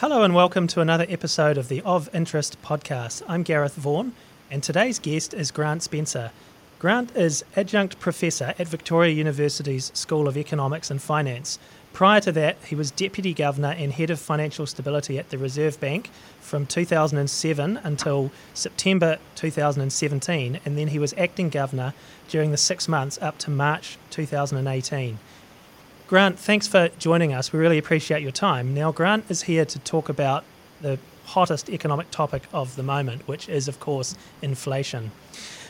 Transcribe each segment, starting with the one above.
Hello and welcome to another episode of the Of Interest podcast. I'm Gareth Vaughan, and today's guest is Grant Spencer. Grant is adjunct professor at Victoria University's School of Economics and Finance. Prior to that, he was deputy governor and head of financial stability at the Reserve Bank from 2007 until September 2017, and then he was acting governor during the six months up to March 2018. Grant, thanks for joining us. We really appreciate your time. Now, Grant is here to talk about the hottest economic topic of the moment, which is, of course, inflation.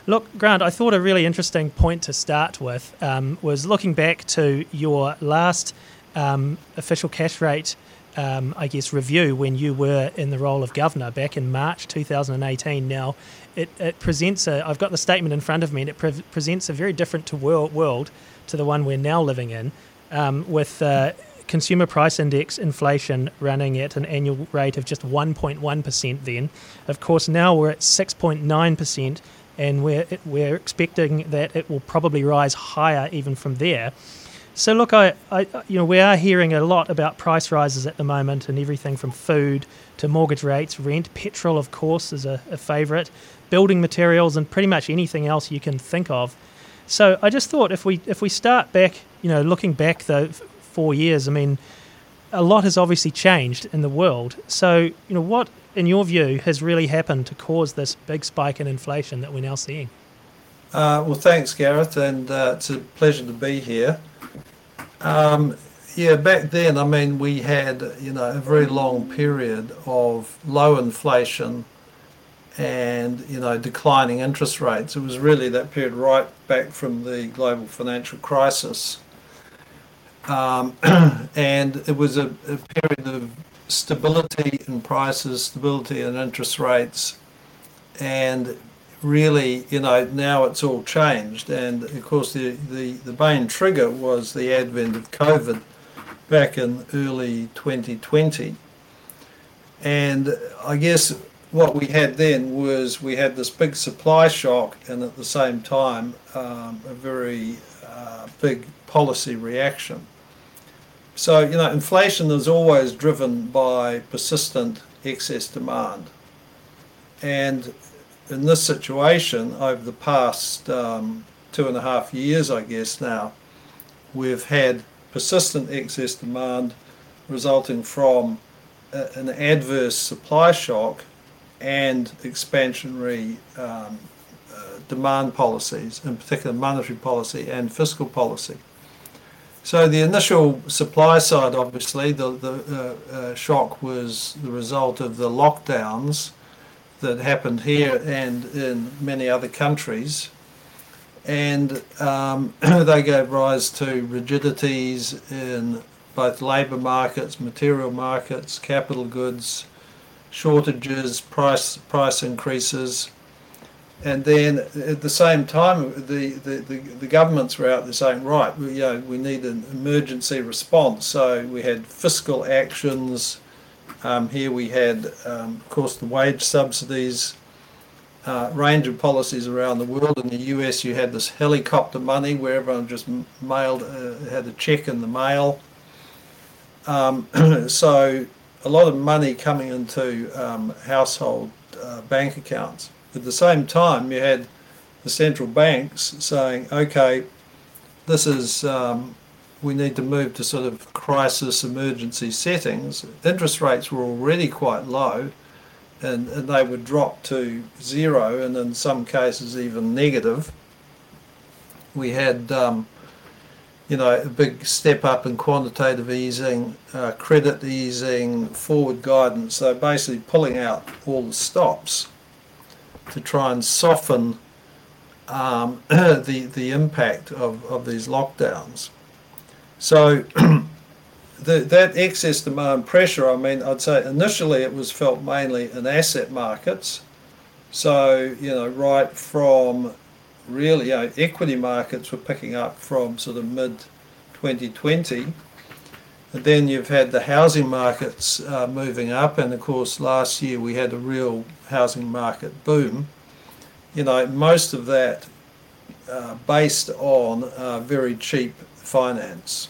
Look, Grant, I thought a really interesting point to start with um, was looking back to your last um, official cash rate, um, I guess, review when you were in the role of governor back in March 2018. Now, it, it presents a, I've got the statement in front of me, and it pre- presents a very different to world, world to the one we're now living in um, with uh, consumer price index inflation running at an annual rate of just 1.1% then. Of course, now we're at 6.9%, and we're, we're expecting that it will probably rise higher even from there. So look, I, I, you know, we are hearing a lot about price rises at the moment, and everything from food to mortgage rates, rent, petrol, of course, is a, a favourite, building materials, and pretty much anything else you can think of. So I just thought if we if we start back you know, looking back though, four years, I mean, a lot has obviously changed in the world. So, you know, what, in your view, has really happened to cause this big spike in inflation that we're now seeing? Uh, well, thanks, Gareth, and uh, it's a pleasure to be here. Um, yeah, back then, I mean, we had you know a very long period of low inflation and you know declining interest rates. It was really that period right back from the global financial crisis um, and it was a, a, period of stability in prices, stability in interest rates, and really, you know, now it's all changed. And of course, the, the, the main trigger was the advent of COVID back in early 2020. And I guess what we had then was we had this big supply shock, and at the same time, um, a very uh, big policy reaction. So, you know, inflation is always driven by persistent excess demand. And in this situation, over the past um, two and a half years, I guess now, we've had persistent excess demand resulting from a, an adverse supply shock and expansionary um, uh, demand policies, in particular monetary policy and fiscal policy. So the initial supply side, obviously, the, the uh, uh, shock was the result of the lockdowns that happened here and in many other countries. And um, they gave rise to rigidities in both labour markets, material markets, capital goods, shortages, price price increases, and then at the same time, the, the, the, the, governments were out there saying, right, we, you know, we need an emergency response. So we had fiscal actions. Um, here we had, um, of course, the wage subsidies, uh, range of policies around the world. In the US, you had this helicopter money where everyone just mailed, uh, had a check in the mail. Um, so a lot of money coming into um, household uh, bank accounts. At the same time, you had the central banks saying, okay, this is, um, we need to move to sort of crisis emergency settings. Interest rates were already quite low and, and they would drop to zero and in some cases even negative. We had, um, you know, a big step up in quantitative easing, uh, credit easing, forward guidance. So basically pulling out all the stops to try and soften um, the the impact of, of these lockdowns. So the, that excess demand pressure, I mean, I'd say initially it was felt mainly in asset markets. So you know, right from really, you know, equity markets were picking up from sort of mid 2020 and then you've had the housing markets uh, moving up, and of course, last year we had a real housing market boom. You know, most of that uh, based on uh, very cheap finance.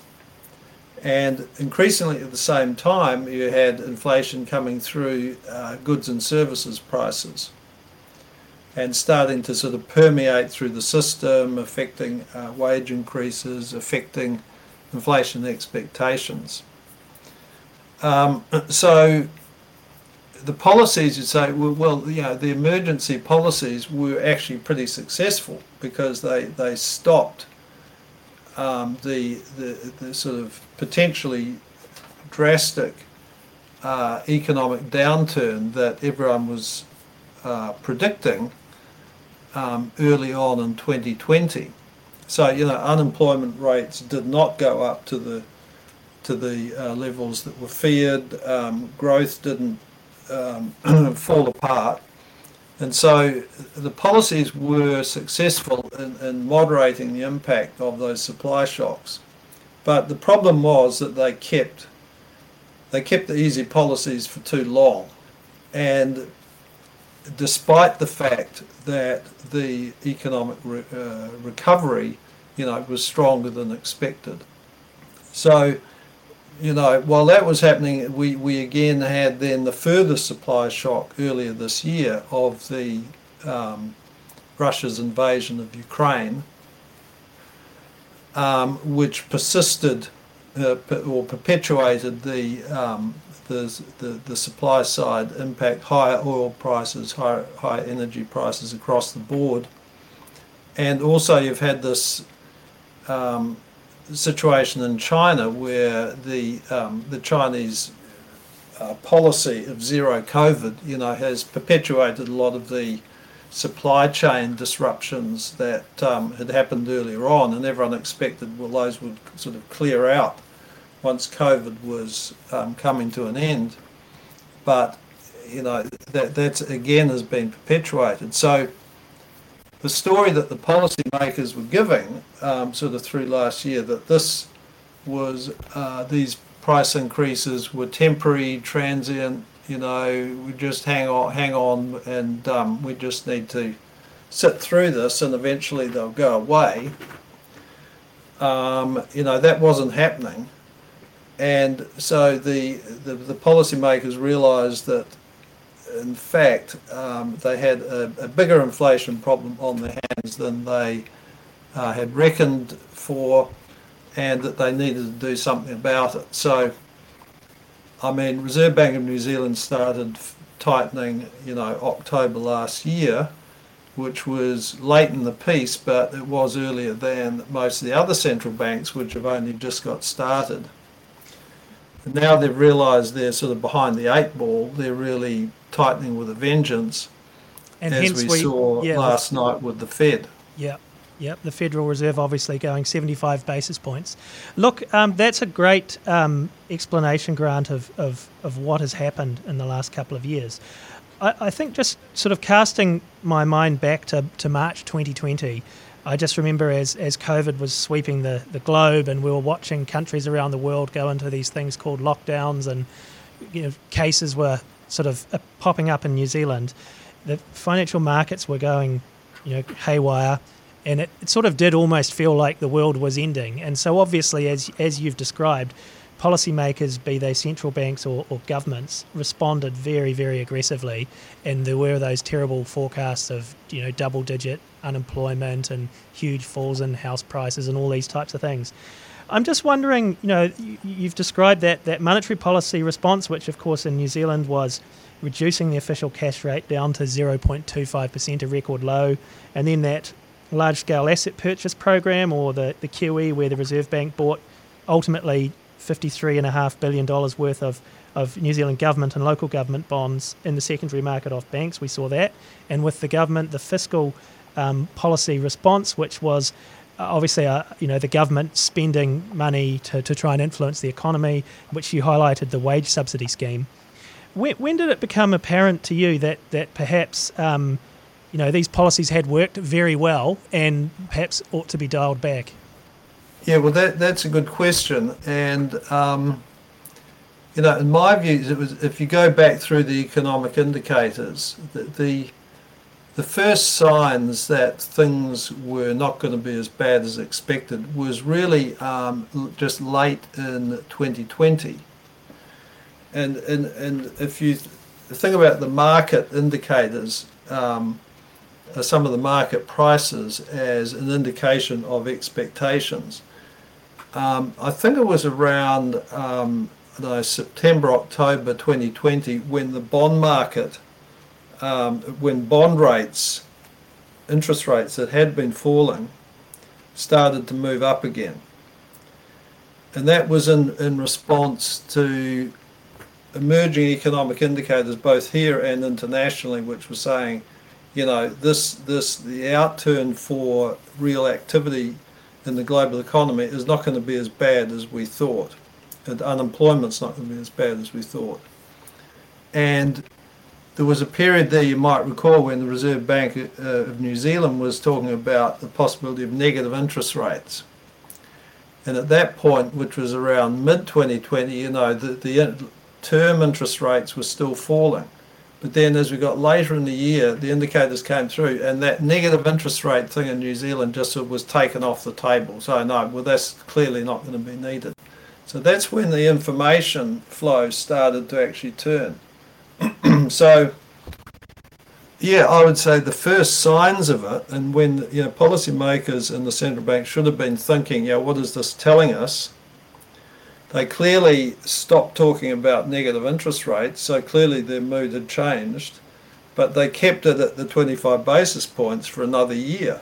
And increasingly at the same time, you had inflation coming through uh, goods and services prices and starting to sort of permeate through the system, affecting uh, wage increases, affecting inflation expectations. Um, so the policies you say well, well you know the emergency policies were actually pretty successful because they they stopped um, the, the the sort of potentially drastic uh, economic downturn that everyone was uh, predicting um, early on in 2020. So you know unemployment rates did not go up to the to the uh, levels that were feared. Um, growth didn't um, fall apart. And so the policies were successful in, in, moderating the impact of those supply shocks. But the problem was that they kept they kept the easy policies for too long. And despite the fact that the economic re, uh, recovery, you know, was stronger than expected. So you know, while that was happening, we, we again had then the further supply shock earlier this year of the um, Russia's invasion of Ukraine, um, which persisted uh, or perpetuated the, um, the, the, the supply side impact, higher oil prices, higher, higher energy prices across the board. And also, you've had this um, situation in China where the um, the Chinese uh, policy of zero COVID, you know, has perpetuated a lot of the supply chain disruptions that um, had happened earlier on, and everyone expected well those would sort of clear out once COVID was um, coming to an end, but you know that that's again has been perpetuated. So the story that the policymakers were giving, um, sort of through last year, that this was uh, these price increases were temporary, transient. You know, we just hang on, hang on, and um, we just need to sit through this, and eventually they'll go away. Um, you know, that wasn't happening, and so the the, the policymakers realised that in fact, um, they had a, a, bigger inflation problem on their hands than they uh, had reckoned for, and that they needed to do something about it. So, I mean, Reserve Bank of New Zealand started tightening, you know, October last year, which was late in the piece, but it was earlier than most of the other central banks, which have only just got started. Now they've realised they're sort of behind the eight ball. They're really tightening with a vengeance, and as we, we saw yeah, last night with the Fed. Yeah. Yep, the Federal Reserve obviously going 75 basis points. Look, um, that's a great um, explanation, Grant, of, of, of what has happened in the last couple of years. I, I think just sort of casting my mind back to, to March 2020, I just remember as, as COVID was sweeping the, the globe and we were watching countries around the world go into these things called lockdowns and you know, cases were sort of uh, popping up in New Zealand, the financial markets were going, you know, haywire, and it, it sort of did almost feel like the world was ending. And so, obviously, as as you've described, policymakers, be they central banks or, or governments, responded very, very aggressively, and there were those terrible forecasts of you know double-digit unemployment and huge falls in house prices and all these types of things. I'm just wondering, you know, you've described that, that monetary policy response, which of course in New Zealand was reducing the official cash rate down to 0.25%, a record low, and then that large scale asset purchase program or the, the QE where the Reserve Bank bought ultimately $53.5 billion worth of, of New Zealand government and local government bonds in the secondary market off banks. We saw that. And with the government, the fiscal um, policy response, which was uh, obviously, uh, you know, the government spending money to, to try and influence the economy, which you highlighted the wage subsidy scheme. When, when did it become apparent to you that that perhaps, um, you know, these policies had worked very well and perhaps ought to be dialed back? Yeah, well, that that's a good question, and um, you know, in my view, it was if you go back through the economic indicators, the, the the first signs that things were not going to be as bad as expected was really um, just late in 2020. And, and, and if you think about the market indicators, um, some of the market prices as an indication of expectations. Um, I think it was around um, know, September, October 2020 when the bond market um, when bond rates, interest rates that had been falling, started to move up again. And that was in, in response to emerging economic indicators, both here and internationally, which were saying, you know, this, this, the outturn for real activity in the global economy is not going to be as bad as we thought. And unemployment's not going to be as bad as we thought. And there was a period there you might recall when the Reserve Bank uh, of New Zealand was talking about the possibility of negative interest rates. And at that point, which was around mid 2020, you know, the, the term interest rates were still falling. But then as we got later in the year, the indicators came through, and that negative interest rate thing in New Zealand just was taken off the table. So, no, well, that's clearly not going to be needed. So that's when the information flow started to actually turn. so, yeah, I would say the first signs of it, and when you know policymakers and the central bank should have been thinking, yeah, what is this telling us? They clearly stopped talking about negative interest rates, so clearly their mood had changed, but they kept it at the 25 basis points for another year.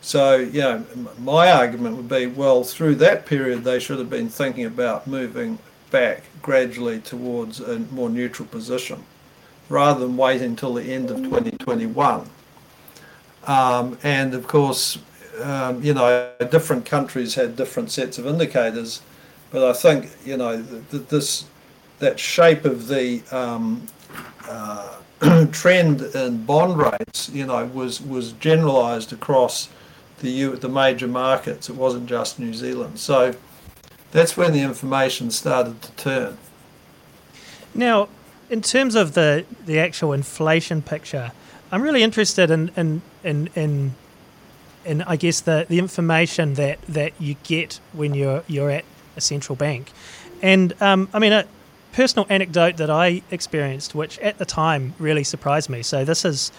So, you know, my argument would be, well, through that period, they should have been thinking about moving back gradually towards a more neutral position rather than waiting until the end of 2021. Um, and of course, um, you know, different countries had different sets of indicators, but I think, you know, th- this that shape of the um, uh, trend in bond rates, you know, was was generalised across the U- the major markets. It wasn't just New Zealand. So that's when the information started to turn. Now, in terms of the, the actual inflation picture, I'm really interested in in in, in, in I guess the, the information that, that you get when you're you're at a central bank, and um, I mean a personal anecdote that I experienced, which at the time really surprised me. So this is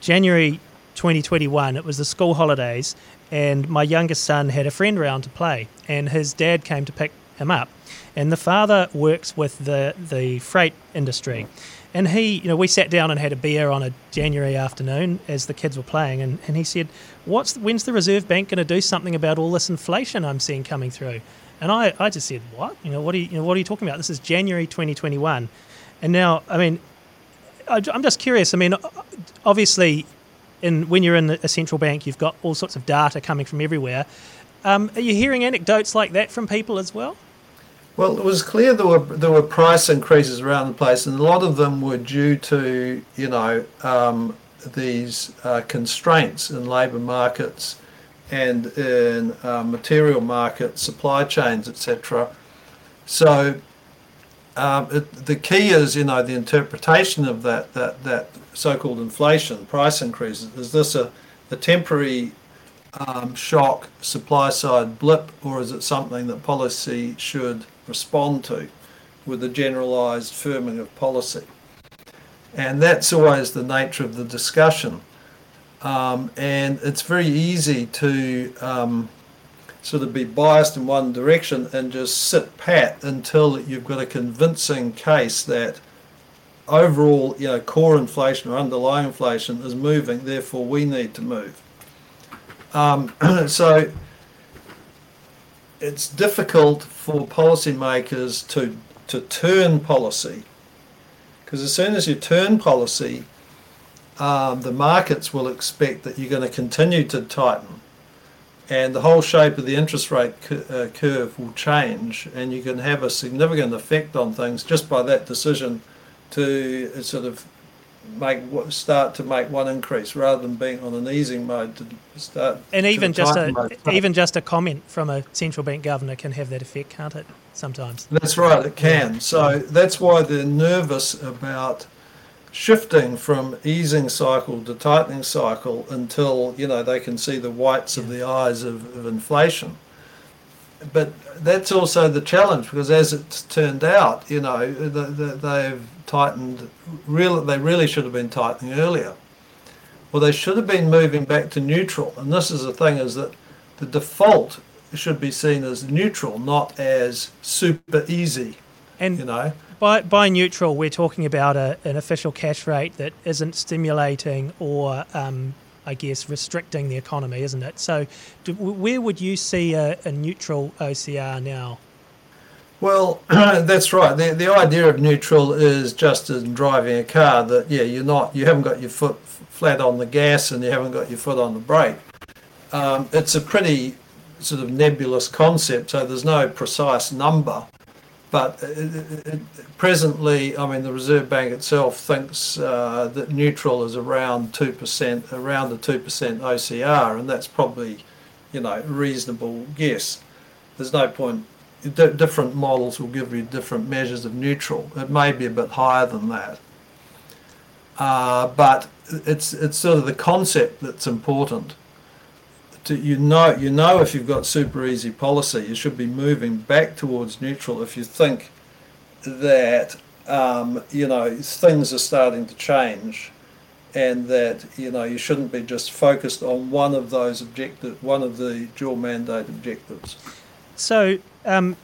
January 2021. It was the school holidays, and my youngest son had a friend around to play, and his dad came to pick him up. And the father works with the, the freight industry. And he, you know, we sat down and had a beer on a January afternoon as the kids were playing, and, and he said, What's when's the Reserve Bank going to do something about all this inflation I'm seeing coming through? And I, I just said, What? You know, what are you, you know, what are you talking about? This is January 2021. And now, I mean, I, I'm just curious. I mean, obviously, in when you're in a central bank, you've got all sorts of data coming from everywhere. Um, are you hearing anecdotes like that from people as well? Well, it was clear there were there were price increases around the place, and a lot of them were due to you know um, these uh, constraints in labour markets and in uh, material markets, supply chains, etc. So um, it, the key is you know the interpretation of that that that so-called inflation price increases. Is this a, a temporary um, shock supply side blip, or is it something that policy should respond to with a generalised firming of policy. And that's always the nature of the discussion. Um, and it's very easy to um, sort of be biased in one direction and just sit pat until you've got a convincing case that overall, you know, core inflation or underlying inflation is moving, therefore we need to move. Um, so it's difficult for policymakers to to turn policy because as soon as you turn policy, um, the markets will expect that you're going to continue to tighten, and the whole shape of the interest rate cu- uh, curve will change, and you can have a significant effect on things just by that decision to uh, sort of make start to make one increase rather than being on an easing mode to start. And even just a mode. even just a comment from a central bank governor can have that effect, can't it? Sometimes. That's right, it can. So that's why they're nervous about shifting from easing cycle to tightening cycle until you know they can see the whites of the eyes of, of inflation. But that's also the challenge because as it's turned out, you know, the, the, they've tightened. Really, they really should have been tightening earlier. Well, they should have been moving back to neutral. And this is the thing: is that the default should be seen as neutral, not as super easy. And you know, by, by neutral, we're talking about a, an official cash rate that isn't stimulating or, um, I guess, restricting the economy, isn't it? So, do, where would you see a, a neutral OCR now? Well, that's right. The, the idea of neutral is just in driving a car that, yeah, you're not, you haven't got your foot flat on the gas and you haven't got your foot on the brake. Um, it's a pretty sort of nebulous concept, so there's no precise number. But it, it, presently, I mean, the Reserve Bank itself thinks uh, that neutral is around two percent, around the two percent OCR, and that's probably, you know, a reasonable guess. There's no point. D- different models will give you different measures of neutral. It may be a bit higher than that, uh, but it's it's sort of the concept that's important to, you know you know if you've got super easy policy, you should be moving back towards neutral if you think that um, you know things are starting to change, and that you know you shouldn't be just focused on one of those objectives, one of the dual mandate objectives. So. Um,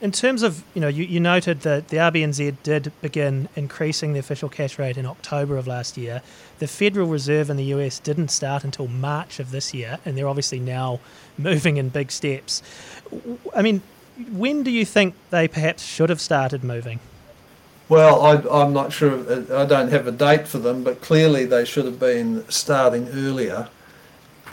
in terms of, you know, you, you noted that the RBNZ did begin increasing the official cash rate in October of last year. The Federal Reserve in the US didn't start until March of this year, and they're obviously now moving in big steps. I mean, when do you think they perhaps should have started moving? Well, I, am not sure. I don't have a date for them, but clearly they should have been starting earlier.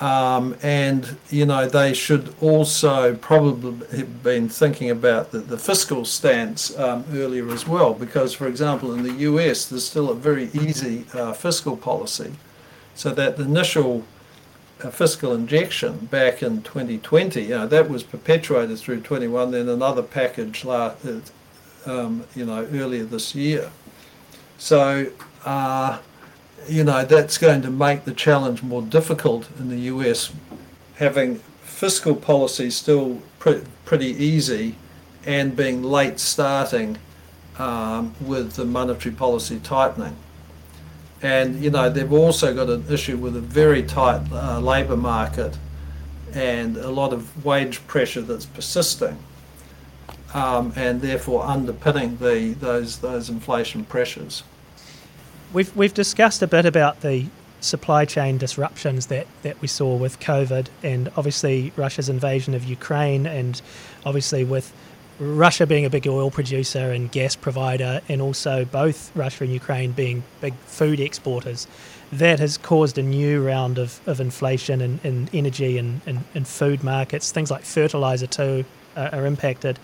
Um, and you know they should also probably have been thinking about the, the fiscal stance um, earlier as well, because for example in the US there's still a very easy uh, fiscal policy, so that the initial uh, fiscal injection back in 2020, you know, that was perpetuated through 21, then another package last, uh, um, you know, earlier this year. So. Uh, you know, that's going to make the challenge more difficult in the US, having fiscal policy still pre- pretty easy and being late starting um, with the monetary policy tightening. And, you know, they've also got an issue with a very tight uh, labour market and a lot of wage pressure that's persisting. Um, and therefore underpinning the, those, those inflation pressures. We've we've discussed a bit about the supply chain disruptions that, that we saw with COVID and obviously Russia's invasion of Ukraine and obviously with Russia being a big oil producer and gas provider and also both Russia and Ukraine being big food exporters, that has caused a new round of, of inflation in, in energy and, and, food markets. Things like fertilizer too are, are impacted.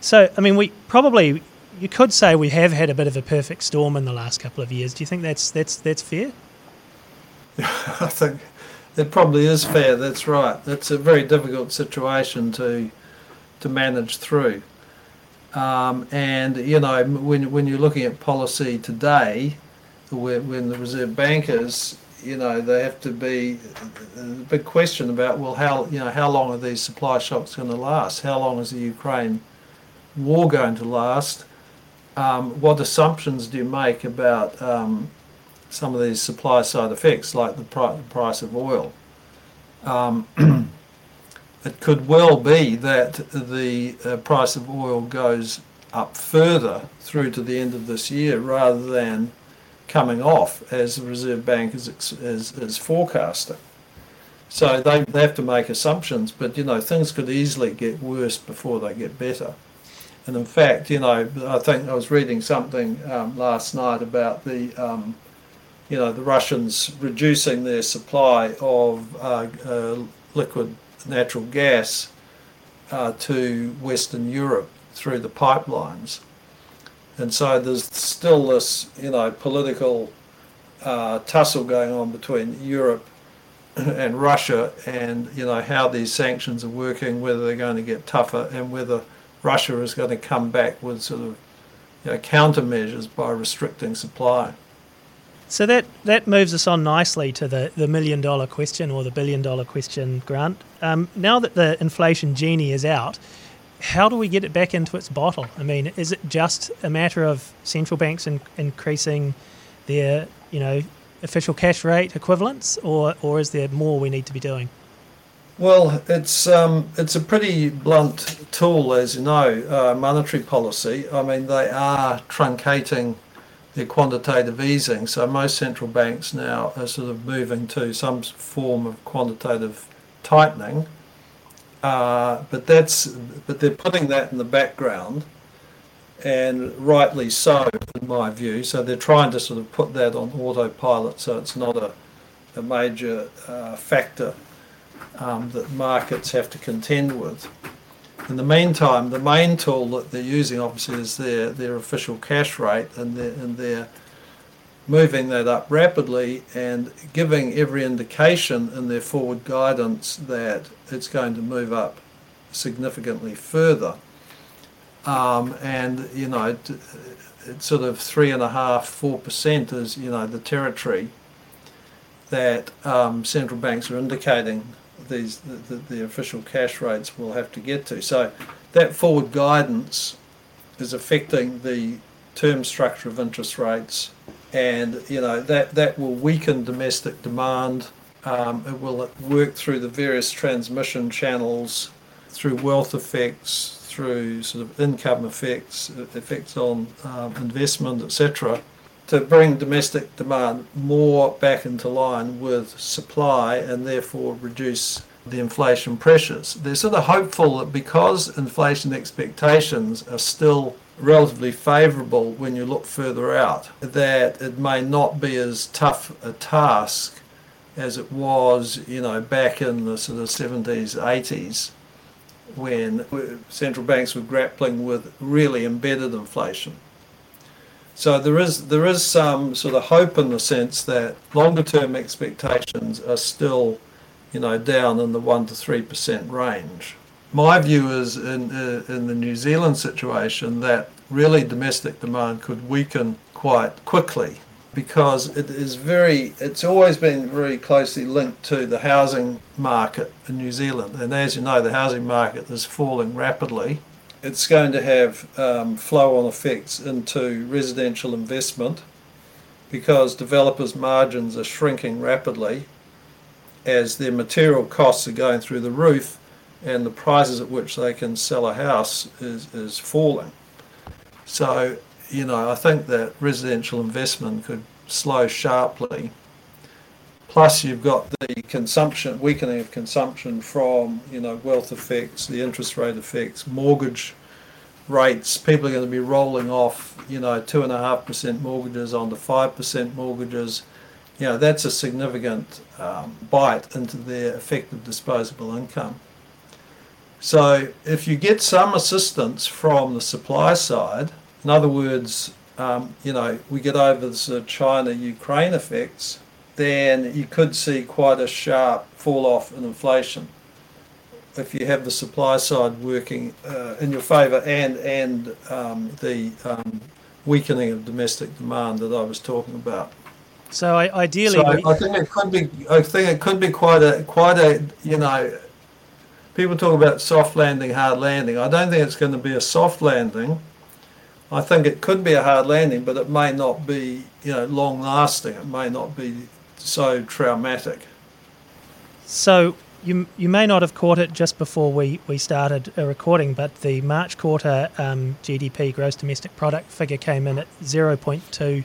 So, I mean, we probably you could say we have had a bit of a perfect storm in the last couple of years. Do you think that's that's that's fair? I think it probably is fair. That's right. It's a very difficult situation to to manage through. Um, and you know, when when you're looking at policy today, when, when the Reserve Bankers, you know, they have to be a big question about well, how you know how long are these supply shocks going to last? How long is the Ukraine war going to last? Um, what assumptions do you make about um, some of these supply side effects, like the, pri- the price of oil? Um, it could well be that the uh, price of oil goes up further through to the end of this year rather than coming off as the Reserve Bank is, is, is forecasting. So they, they have to make assumptions, but you know things could easily get worse before they get better. And in fact, you know, I think I was reading something um, last night about the, um, you know, the Russians reducing their supply of uh, uh, liquid natural gas uh, to Western Europe through the pipelines. And so there's still this, you know, political uh, tussle going on between Europe and Russia, and you know how these sanctions are working, whether they're going to get tougher, and whether Russia is going to come back with sort of you know, countermeasures by restricting supply. So that, that moves us on nicely to the, the million dollar question or the billion dollar question, Grant. Um, now that the inflation genie is out, how do we get it back into its bottle? I mean, is it just a matter of central banks in, increasing their, you know, official cash rate equivalents, or, or is there more we need to be doing? Well, it's um, it's a pretty blunt tool, as you know, uh, monetary policy. I mean, they are truncating their quantitative easing. So most central banks now are sort of moving to some form of quantitative tightening. Uh, but that's but they're putting that in the background, and rightly so, in my view. So they're trying to sort of put that on autopilot, so it's not a, a major uh, factor um, that markets have to contend with. In the meantime, the main tool that they're using obviously is their, their official cash rate, and they're, and they're moving that up rapidly and giving every indication in their forward guidance that it's going to move up significantly further. Um, and you know, it's sort of three and a half, four percent is you know the territory that um, central banks are indicating these the, the, official cash rates will have to get to. So that forward guidance is affecting the term structure of interest rates, and you know that that will weaken domestic demand. Um, it will work through the various transmission channels, through wealth effects, through sort of income effects, effects on um, investment, etc to bring domestic demand more back into line with supply and therefore reduce the inflation pressures. They're sort of hopeful that because inflation expectations are still relatively favourable when you look further out, that it may not be as tough a task as it was, you know, back in the sort of 70s, 80s, when central banks were grappling with really embedded inflation. So there is there is some sort of hope in the sense that longer term expectations are still, you know, down in the one to three percent range. My view is in uh, in the New Zealand situation that really domestic demand could weaken quite quickly because it is very it's always been very closely linked to the housing market in New Zealand and as you know the housing market is falling rapidly it's going to have um, flow on effects into residential investment because developers' margins are shrinking rapidly as their material costs are going through the roof and the prices at which they can sell a house is, is falling. So, you know, I think that residential investment could slow sharply. Plus, you've got the consumption, weakening of consumption from, you know, wealth effects, the interest rate effects, mortgage rates. People are going to be rolling off, you know, two and a half percent mortgages onto five percent mortgages. You know, that's a significant um, bite into their effective disposable income. So, if you get some assistance from the supply side, in other words, um, you know, we get over the China Ukraine effects, then you could see quite a sharp fall off in inflation if you have the supply side working uh, in your favour and and um, the um, weakening of domestic demand that I was talking about. So I, ideally, so I think it could be. I think it could be quite a quite a you know. People talk about soft landing, hard landing. I don't think it's going to be a soft landing. I think it could be a hard landing, but it may not be, you know, long lasting. It may not be so traumatic. So you you may not have caught it just before we, we started a recording, but the March quarter um, GDP, gross domestic product figure, came in at 0.2.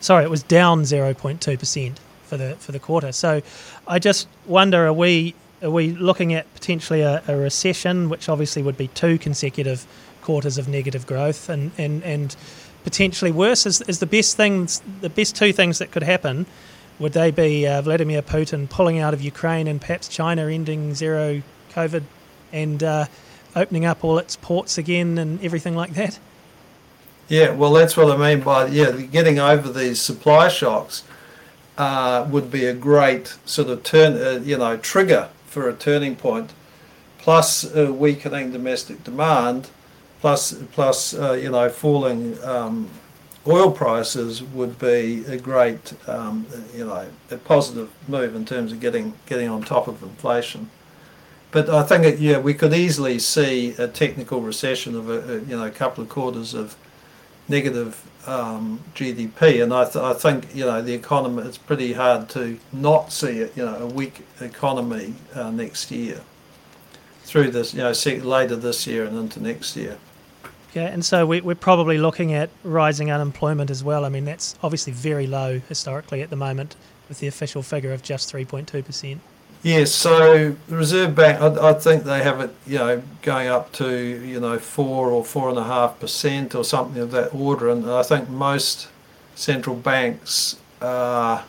Sorry, it was down 0.2 percent for the for the quarter. So, I just wonder: are we are we looking at potentially a, a recession, which obviously would be two consecutive quarters of negative growth, and and and potentially worse? Is is the best things the best two things that could happen? Would they be uh, Vladimir Putin pulling out of Ukraine and perhaps China ending zero COVID and uh, opening up all its ports again and everything like that? Yeah, well, that's what I mean by yeah, getting over these supply shocks uh, would be a great sort of turn, uh, you know, trigger for a turning point. Plus weakening domestic demand, plus plus uh, you know falling um, oil prices would be a great, um, you know, a positive move in terms of getting getting on top of inflation. But I think it, yeah, we could easily see a technical recession of a, a you know a couple of quarters of negative um, GDP, and I, th- I think you know the economy. It's pretty hard to not see it, you know, a weak economy uh, next year through this, you know, later this year and into next year. Yeah, and so we, we're probably looking at rising unemployment as well. I mean, that's obviously very low historically at the moment, with the official figure of just 3.2%. Yes, so the Reserve Bank, I, I, think they have it, you know, going up to, you know, four or four and a half percent or something of that order. And I think most central banks are,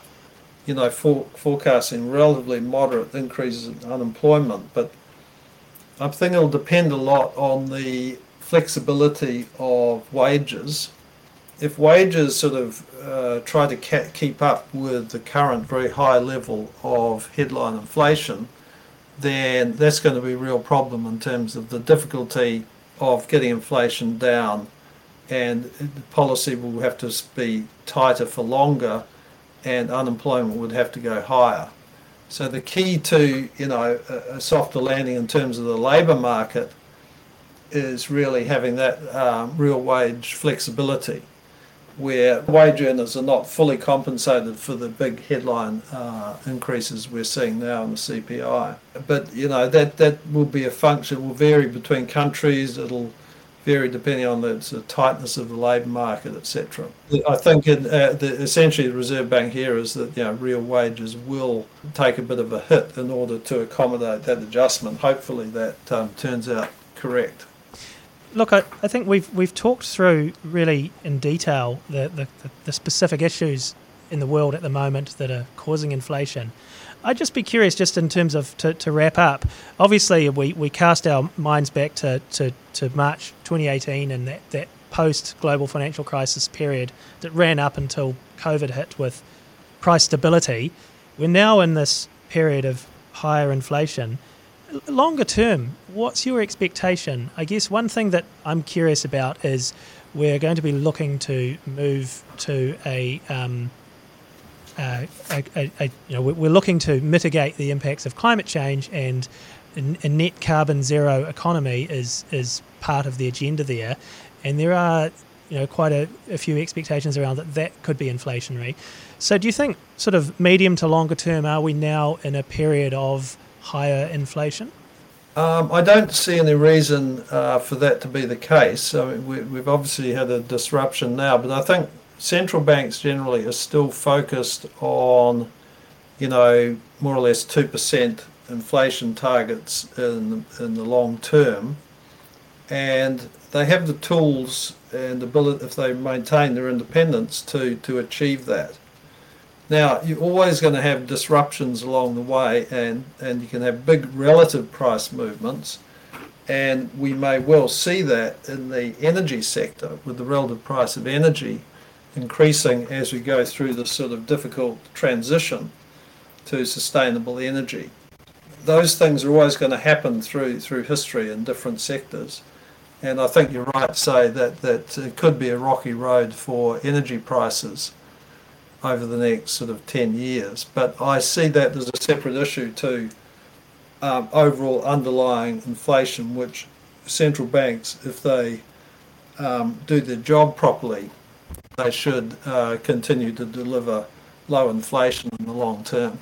you know, for, forecasting relatively moderate increases in unemployment. But I think it'll depend a lot on the flexibility of wages. If wages sort of uh, try to keep up with the current very high level of headline inflation, then that's going to be a real problem in terms of the difficulty of getting inflation down. And the policy will have to be tighter for longer, and unemployment would have to go higher. So the key to you know a softer landing in terms of the labour market is really having that um, real wage flexibility where wage earners are not fully compensated for the big headline uh, increases we're seeing now in the CPI. But you know that that will be a function. It will vary between countries. It'll vary depending on the, tightness of the labour market, etc. I think in, uh, the, essentially the Reserve Bank here is that you know real wages will take a bit of a hit in order to accommodate that adjustment. Hopefully that um, turns out correct look, I, I think we've we've talked through really in detail the, the, the specific issues in the world at the moment that are causing inflation. I'd just be curious, just in terms of to, to wrap up. Obviously, we, we cast our minds back to, to, to March 2018 and that, that post global financial crisis period that ran up until COVID hit with price stability. We're now in this period of higher inflation longer term, what's your expectation? I guess one thing that I'm curious about is we're going to be looking to move to a, um, a, a, a, you know, we're looking to mitigate the impacts of climate change, and a net carbon zero economy is is part of the agenda there, and there are you know quite a, a few expectations around that that could be inflationary. So, do you think, sort of medium to longer term, are we now in a period of higher inflation? Um, I don't see any reason uh, for that to be the case. I mean, we, we've obviously had a disruption now, but I think central banks generally are still focused on, you know, more or less 2% inflation targets in, in the long term. And they have the tools and ability, if they maintain their independence, to, to achieve that. Now, you're always going to have disruptions along the way, and, and you can have big relative price movements. And we may well see that in the energy sector with the relative price of energy increasing as we go through this sort of difficult transition to sustainable energy. Those things are always going to happen through through history in different sectors. And I think you're right to say that, that it could be a rocky road for energy prices over the next sort of 10 years. But I see that as a separate issue to um, overall underlying inflation, which central banks, if they um, do their job properly, they should uh, continue to deliver low inflation in the long term.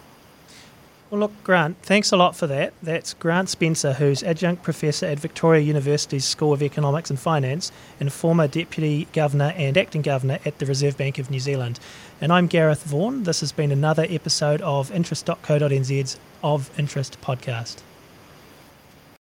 Well, look, Grant, thanks a lot for that. That's Grant Spencer, who's adjunct professor at Victoria University's School of Economics and Finance and former deputy governor and acting governor at the Reserve Bank of New Zealand. And I'm Gareth Vaughan. This has been another episode of interest.co.nz's Of Interest podcast.